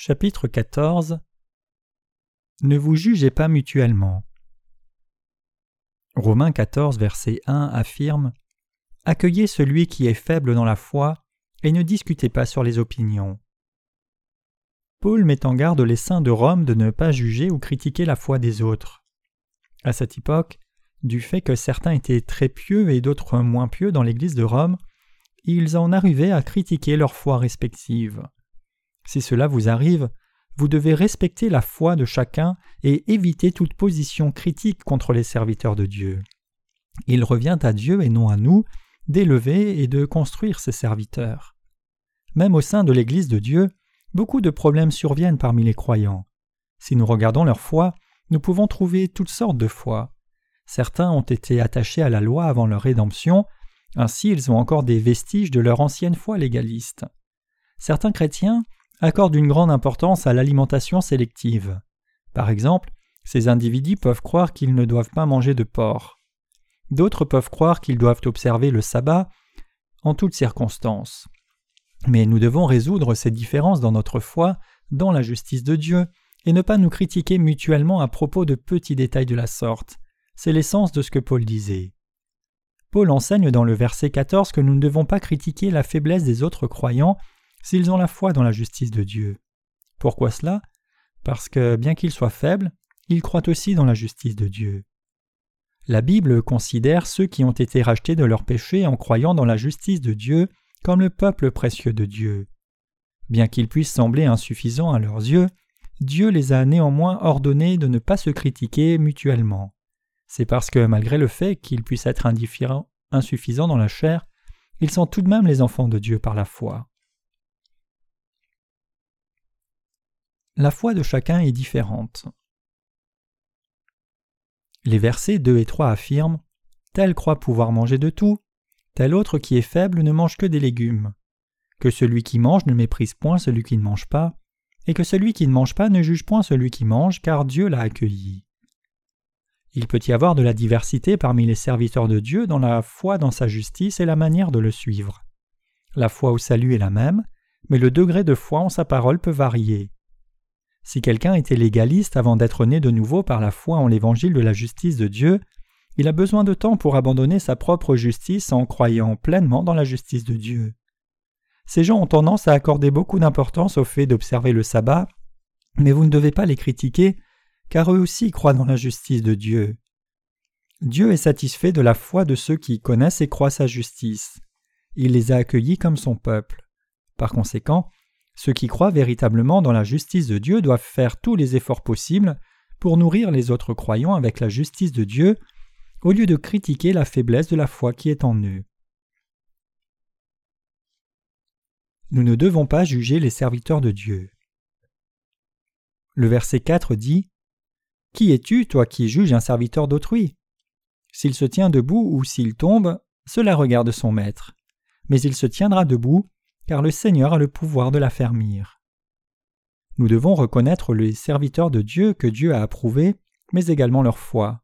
Chapitre 14 Ne vous jugez pas mutuellement. Romains 14, verset 1 affirme Accueillez celui qui est faible dans la foi et ne discutez pas sur les opinions. Paul met en garde les saints de Rome de ne pas juger ou critiquer la foi des autres. À cette époque, du fait que certains étaient très pieux et d'autres moins pieux dans l'Église de Rome, ils en arrivaient à critiquer leur foi respective. Si cela vous arrive, vous devez respecter la foi de chacun et éviter toute position critique contre les serviteurs de Dieu. Il revient à Dieu et non à nous d'élever et de construire ses serviteurs. Même au sein de l'Église de Dieu, beaucoup de problèmes surviennent parmi les croyants. Si nous regardons leur foi, nous pouvons trouver toutes sortes de foi. Certains ont été attachés à la loi avant leur rédemption, ainsi ils ont encore des vestiges de leur ancienne foi légaliste. Certains chrétiens accordent une grande importance à l'alimentation sélective. Par exemple, ces individus peuvent croire qu'ils ne doivent pas manger de porc. D'autres peuvent croire qu'ils doivent observer le sabbat en toutes circonstances. Mais nous devons résoudre ces différences dans notre foi, dans la justice de Dieu, et ne pas nous critiquer mutuellement à propos de petits détails de la sorte. C'est l'essence de ce que Paul disait. Paul enseigne dans le verset 14 que nous ne devons pas critiquer la faiblesse des autres croyants s'ils ont la foi dans la justice de Dieu. Pourquoi cela? Parce que, bien qu'ils soient faibles, ils croient aussi dans la justice de Dieu. La Bible considère ceux qui ont été rachetés de leurs péchés en croyant dans la justice de Dieu comme le peuple précieux de Dieu. Bien qu'ils puissent sembler insuffisants à leurs yeux, Dieu les a néanmoins ordonnés de ne pas se critiquer mutuellement. C'est parce que malgré le fait qu'ils puissent être insuffisants dans la chair, ils sont tout de même les enfants de Dieu par la foi. La foi de chacun est différente. Les versets 2 et 3 affirment Tel croit pouvoir manger de tout, tel autre qui est faible ne mange que des légumes. Que celui qui mange ne méprise point celui qui ne mange pas, et que celui qui ne mange pas ne juge point celui qui mange, car Dieu l'a accueilli. Il peut y avoir de la diversité parmi les serviteurs de Dieu dans la foi dans sa justice et la manière de le suivre. La foi au salut est la même, mais le degré de foi en sa parole peut varier. Si quelqu'un était légaliste avant d'être né de nouveau par la foi en l'évangile de la justice de Dieu, il a besoin de temps pour abandonner sa propre justice en croyant pleinement dans la justice de Dieu. Ces gens ont tendance à accorder beaucoup d'importance au fait d'observer le sabbat, mais vous ne devez pas les critiquer, car eux aussi croient dans la justice de Dieu. Dieu est satisfait de la foi de ceux qui connaissent et croient sa justice. Il les a accueillis comme son peuple. Par conséquent, ceux qui croient véritablement dans la justice de Dieu doivent faire tous les efforts possibles pour nourrir les autres croyants avec la justice de Dieu, au lieu de critiquer la faiblesse de la foi qui est en eux. Nous ne devons pas juger les serviteurs de Dieu. Le verset 4 dit Qui es-tu, toi qui juges un serviteur d'autrui? S'il se tient debout ou s'il tombe, cela regarde son maître. Mais il se tiendra debout car le Seigneur a le pouvoir de l'affermir. Nous devons reconnaître les serviteurs de Dieu que Dieu a approuvés, mais également leur foi.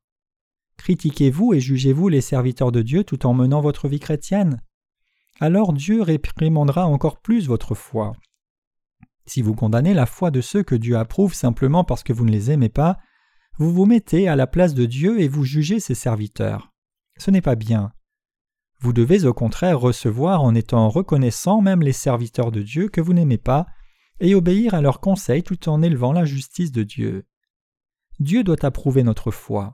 Critiquez-vous et jugez-vous les serviteurs de Dieu tout en menant votre vie chrétienne? Alors Dieu réprimandera encore plus votre foi. Si vous condamnez la foi de ceux que Dieu approuve simplement parce que vous ne les aimez pas, vous vous mettez à la place de Dieu et vous jugez ses serviteurs. Ce n'est pas bien. Vous devez au contraire recevoir en étant reconnaissant même les serviteurs de Dieu que vous n'aimez pas, et obéir à leurs conseils tout en élevant la justice de Dieu. Dieu doit approuver notre foi.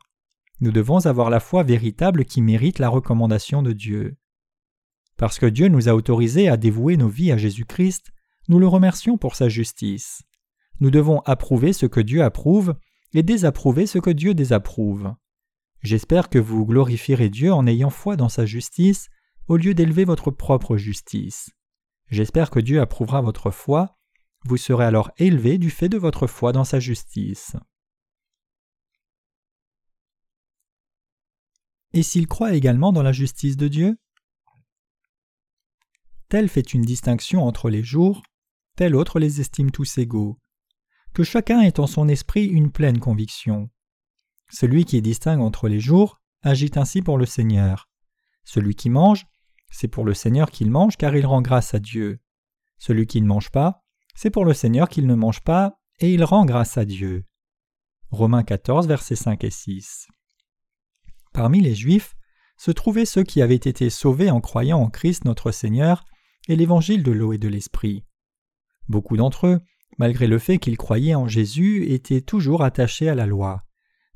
Nous devons avoir la foi véritable qui mérite la recommandation de Dieu. Parce que Dieu nous a autorisés à dévouer nos vies à Jésus-Christ, nous le remercions pour sa justice. Nous devons approuver ce que Dieu approuve et désapprouver ce que Dieu désapprouve. J'espère que vous glorifierez Dieu en ayant foi dans sa justice au lieu d'élever votre propre justice. J'espère que Dieu approuvera votre foi, vous serez alors élevé du fait de votre foi dans sa justice. Et s'il croit également dans la justice de Dieu? Tel fait une distinction entre les jours, tel autre les estime tous égaux. Que chacun ait en son esprit une pleine conviction. Celui qui distingue entre les jours agit ainsi pour le Seigneur. Celui qui mange, c'est pour le Seigneur qu'il mange car il rend grâce à Dieu. Celui qui ne mange pas, C'est pour le Seigneur qu'il ne mange pas, et il rend grâce à Dieu. Romains 14, versets 5 et 6. Parmi les Juifs se trouvaient ceux qui avaient été sauvés en croyant en Christ notre Seigneur et l'évangile de l'eau et de l'esprit. Beaucoup d'entre eux, malgré le fait qu'ils croyaient en Jésus, étaient toujours attachés à la loi.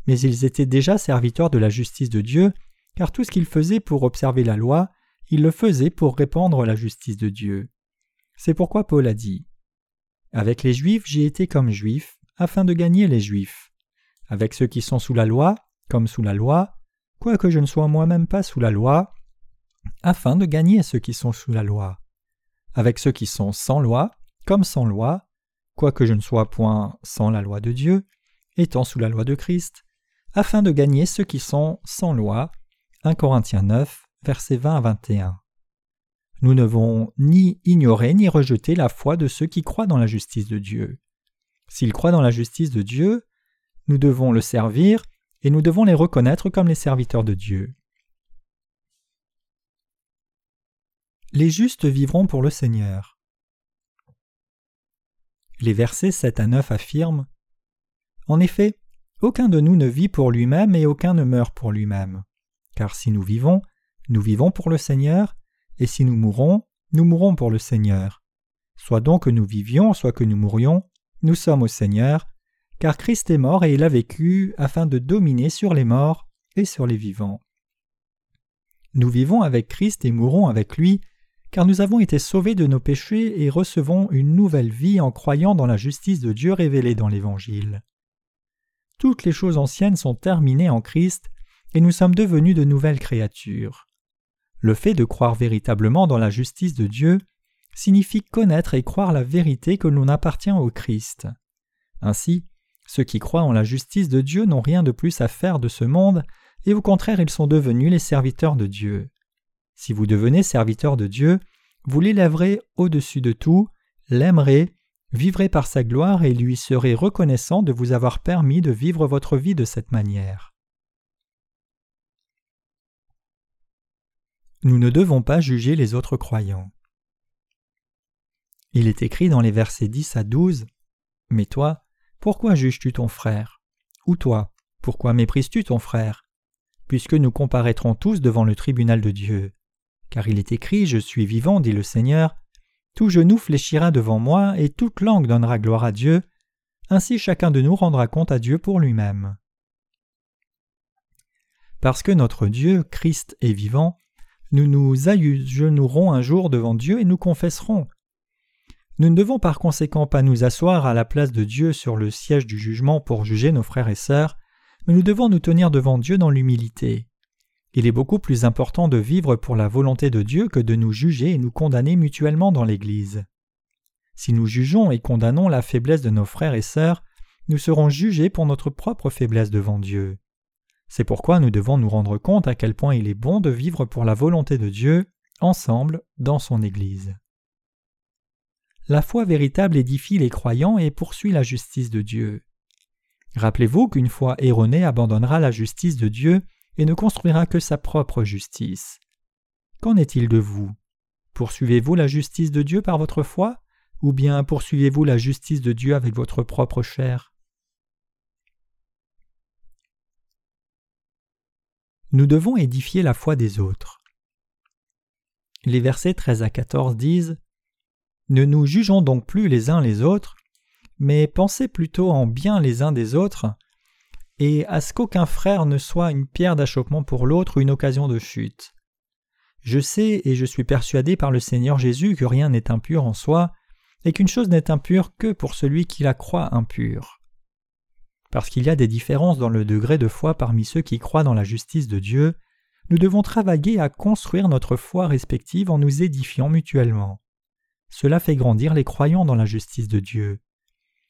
Mais ils étaient déjà serviteurs de la justice de Dieu, car tout ce qu'ils faisaient pour observer la loi, ils le faisaient pour répandre la justice de Dieu. C'est pourquoi Paul a dit Avec les Juifs j'ai été comme Juif, afin de gagner les Juifs. Avec ceux qui sont sous la loi, comme sous la loi, quoique je ne sois moi-même pas sous la loi, afin de gagner ceux qui sont sous la loi. Avec ceux qui sont sans loi, comme sans loi, quoique je ne sois point sans la loi de Dieu, étant sous la loi de Christ, afin de gagner ceux qui sont sans loi. 1 Corinthiens 9, versets 20 à 21. Nous ne devons ni ignorer ni rejeter la foi de ceux qui croient dans la justice de Dieu. S'ils croient dans la justice de Dieu, nous devons le servir et nous devons les reconnaître comme les serviteurs de Dieu. Les justes vivront pour le Seigneur. Les versets 7 à 9 affirment En effet, aucun de nous ne vit pour lui-même et aucun ne meurt pour lui-même. Car si nous vivons, nous vivons pour le Seigneur, et si nous mourons, nous mourrons pour le Seigneur. Soit donc que nous vivions, soit que nous mourions, nous sommes au Seigneur, car Christ est mort et il a vécu afin de dominer sur les morts et sur les vivants. Nous vivons avec Christ et mourons avec lui, car nous avons été sauvés de nos péchés et recevons une nouvelle vie en croyant dans la justice de Dieu révélée dans l'Évangile. Toutes les choses anciennes sont terminées en Christ, et nous sommes devenus de nouvelles créatures. Le fait de croire véritablement dans la justice de Dieu signifie connaître et croire la vérité que l'on appartient au Christ. Ainsi, ceux qui croient en la justice de Dieu n'ont rien de plus à faire de ce monde, et au contraire ils sont devenus les serviteurs de Dieu. Si vous devenez serviteur de Dieu, vous l'élèverez au-dessus de tout, l'aimerez, vivrez par sa gloire et lui serez reconnaissant de vous avoir permis de vivre votre vie de cette manière. Nous ne devons pas juger les autres croyants. Il est écrit dans les versets 10 à 12 Mais toi, pourquoi juges-tu ton frère? Ou toi, pourquoi méprises-tu ton frère? Puisque nous comparaîtrons tous devant le tribunal de Dieu. Car il est écrit Je suis vivant, dit le Seigneur, tout genou fléchira devant moi et toute langue donnera gloire à Dieu, ainsi chacun de nous rendra compte à Dieu pour lui-même. Parce que notre Dieu, Christ, est vivant, nous nous agenouillerons un jour devant Dieu et nous confesserons nous ne devons par conséquent pas nous asseoir à la place de Dieu sur le siège du jugement pour juger nos frères et sœurs, mais nous devons nous tenir devant Dieu dans l'humilité. Il est beaucoup plus important de vivre pour la volonté de Dieu que de nous juger et nous condamner mutuellement dans l'Église. Si nous jugeons et condamnons la faiblesse de nos frères et sœurs, nous serons jugés pour notre propre faiblesse devant Dieu. C'est pourquoi nous devons nous rendre compte à quel point il est bon de vivre pour la volonté de Dieu, ensemble, dans son Église. La foi véritable édifie les croyants et poursuit la justice de Dieu. Rappelez-vous qu'une foi erronée abandonnera la justice de Dieu et ne construira que sa propre justice. Qu'en est-il de vous? Poursuivez-vous la justice de Dieu par votre foi ou bien poursuivez-vous la justice de Dieu avec votre propre chair? Nous devons édifier la foi des autres. Les versets 13 à 14 disent ne nous jugeons donc plus les uns les autres, mais pensez plutôt en bien les uns des autres, et à ce qu'aucun frère ne soit une pierre d'achoppement pour l'autre ou une occasion de chute. Je sais et je suis persuadé par le Seigneur Jésus que rien n'est impur en soi, et qu'une chose n'est impure que pour celui qui la croit impure. Parce qu'il y a des différences dans le degré de foi parmi ceux qui croient dans la justice de Dieu, nous devons travailler à construire notre foi respective en nous édifiant mutuellement. Cela fait grandir les croyants dans la justice de Dieu.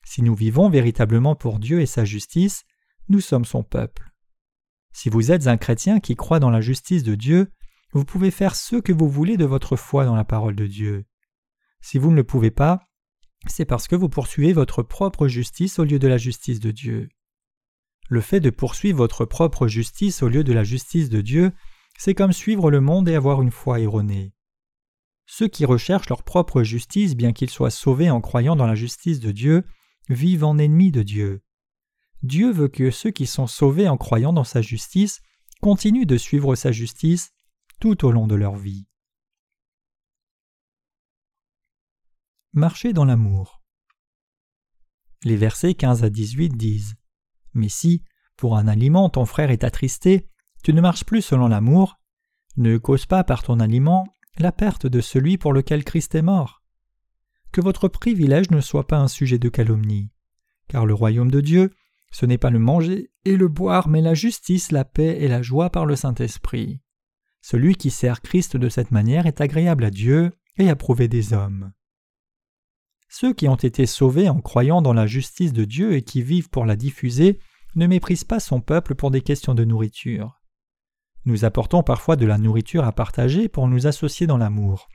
Si nous vivons véritablement pour Dieu et sa justice, nous sommes son peuple. Si vous êtes un chrétien qui croit dans la justice de Dieu, vous pouvez faire ce que vous voulez de votre foi dans la parole de Dieu. Si vous ne le pouvez pas, c'est parce que vous poursuivez votre propre justice au lieu de la justice de Dieu. Le fait de poursuivre votre propre justice au lieu de la justice de Dieu, c'est comme suivre le monde et avoir une foi erronée. ceux qui recherchent leur propre justice, bien qu'ils soient sauvés en croyant dans la justice de Dieu, vivent en ennemis de Dieu. Dieu veut que ceux qui sont sauvés en croyant dans sa justice continuent de suivre sa justice tout au long de leur vie. Marcher dans l'amour. Les versets 15 à 18 disent Mais si, pour un aliment, ton frère est attristé, tu ne marches plus selon l'amour, ne cause pas par ton aliment la perte de celui pour lequel Christ est mort. Que votre privilège ne soit pas un sujet de calomnie, car le royaume de Dieu, ce n'est pas le manger et le boire, mais la justice, la paix et la joie par le Saint-Esprit. Celui qui sert Christ de cette manière est agréable à Dieu et approuvé des hommes. Ceux qui ont été sauvés en croyant dans la justice de Dieu et qui vivent pour la diffuser ne méprisent pas son peuple pour des questions de nourriture. Nous apportons parfois de la nourriture à partager pour nous associer dans l'amour.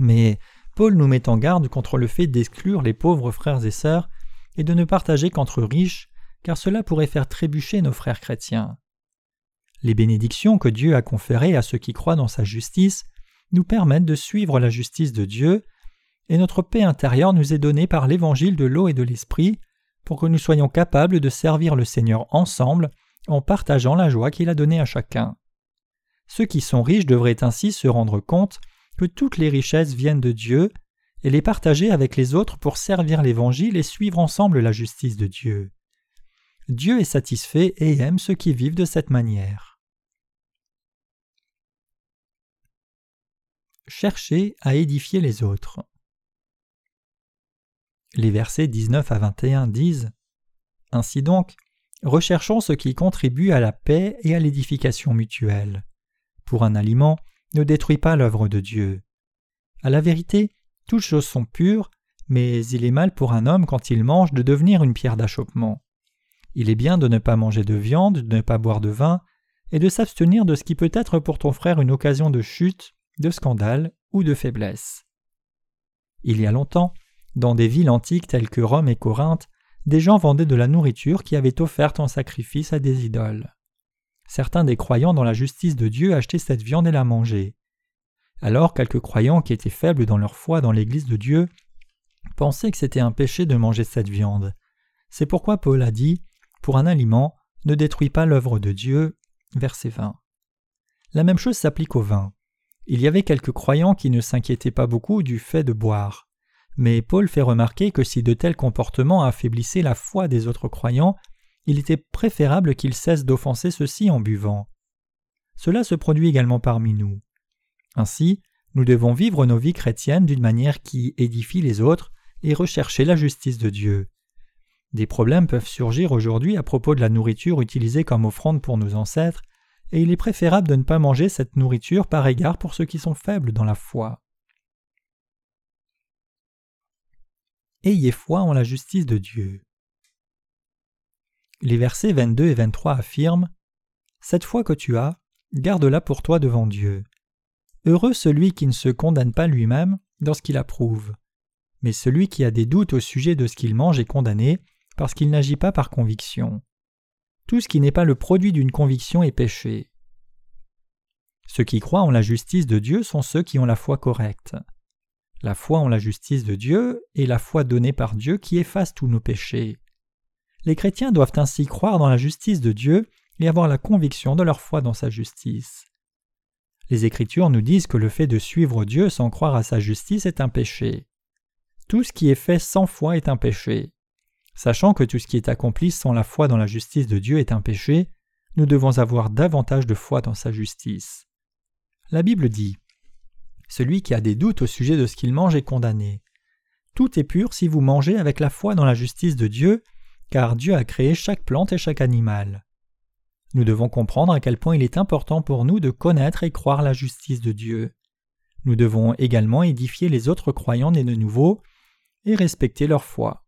Mais Paul nous met en garde contre le fait d'exclure les pauvres frères et sœurs et de ne partager qu'entre riches, car cela pourrait faire trébucher nos frères chrétiens. Les bénédictions que Dieu a conférées à ceux qui croient dans sa justice nous permettent de suivre la justice de Dieu, et notre paix intérieure nous est donnée par l'évangile de l'eau et de l'esprit, pour que nous soyons capables de servir le Seigneur ensemble en partageant la joie qu'il a donnée à chacun. Ceux qui sont riches devraient ainsi se rendre compte que toutes les richesses viennent de Dieu et les partager avec les autres pour servir l'Évangile et suivre ensemble la justice de Dieu. Dieu est satisfait et aime ceux qui vivent de cette manière. Cherchez à édifier les autres. Les versets 19 à 21 disent Ainsi donc, recherchons ce qui contribue à la paix et à l'édification mutuelle pour un aliment ne détruit pas l'œuvre de Dieu. À la vérité, toutes choses sont pures, mais il est mal pour un homme quand il mange de devenir une pierre d'achoppement. Il est bien de ne pas manger de viande, de ne pas boire de vin, et de s'abstenir de ce qui peut être pour ton frère une occasion de chute, de scandale ou de faiblesse. Il y a longtemps, dans des villes antiques telles que Rome et Corinthe, des gens vendaient de la nourriture qui avait offerte en sacrifice à des idoles. Certains des croyants dans la justice de Dieu achetaient cette viande et la mangeaient. Alors quelques croyants qui étaient faibles dans leur foi dans l'Église de Dieu pensaient que c'était un péché de manger cette viande. C'est pourquoi Paul a dit Pour un aliment, ne détruis pas l'œuvre de Dieu. Verset 20. La même chose s'applique au vin. Il y avait quelques croyants qui ne s'inquiétaient pas beaucoup du fait de boire. Mais Paul fait remarquer que si de tels comportements affaiblissaient la foi des autres croyants, il était préférable qu'ils cessent d'offenser ceux-ci en buvant. Cela se produit également parmi nous. Ainsi, nous devons vivre nos vies chrétiennes d'une manière qui édifie les autres et rechercher la justice de Dieu. Des problèmes peuvent surgir aujourd'hui à propos de la nourriture utilisée comme offrande pour nos ancêtres, et il est préférable de ne pas manger cette nourriture par égard pour ceux qui sont faibles dans la foi. Ayez foi en la justice de Dieu. Les versets 22 et 23 affirment Cette foi que tu as, garde-la pour toi devant Dieu. Heureux celui qui ne se condamne pas lui-même dans ce qu'il approuve. Mais celui qui a des doutes au sujet de ce qu'il mange est condamné parce qu'il n'agit pas par conviction. Tout ce qui n'est pas le produit d'une conviction est péché. Ceux qui croient en la justice de Dieu sont ceux qui ont la foi correcte. La foi en la justice de Dieu est la foi donnée par Dieu qui efface tous nos péchés. Les chrétiens doivent ainsi croire dans la justice de Dieu et avoir la conviction de leur foi dans sa justice. Les Écritures nous disent que le fait de suivre Dieu sans croire à sa justice est un péché. Tout ce qui est fait sans foi est un péché. Sachant que tout ce qui est accompli sans la foi dans la justice de Dieu est un péché, nous devons avoir davantage de foi dans sa justice. La Bible dit Celui qui a des doutes au sujet de ce qu'il mange est condamné. Tout est pur si vous mangez avec la foi dans la justice de Dieu car Dieu a créé chaque plante et chaque animal. Nous devons comprendre à quel point il est important pour nous de connaître et croire la justice de Dieu. Nous devons également édifier les autres croyants nés de nouveau et respecter leur foi.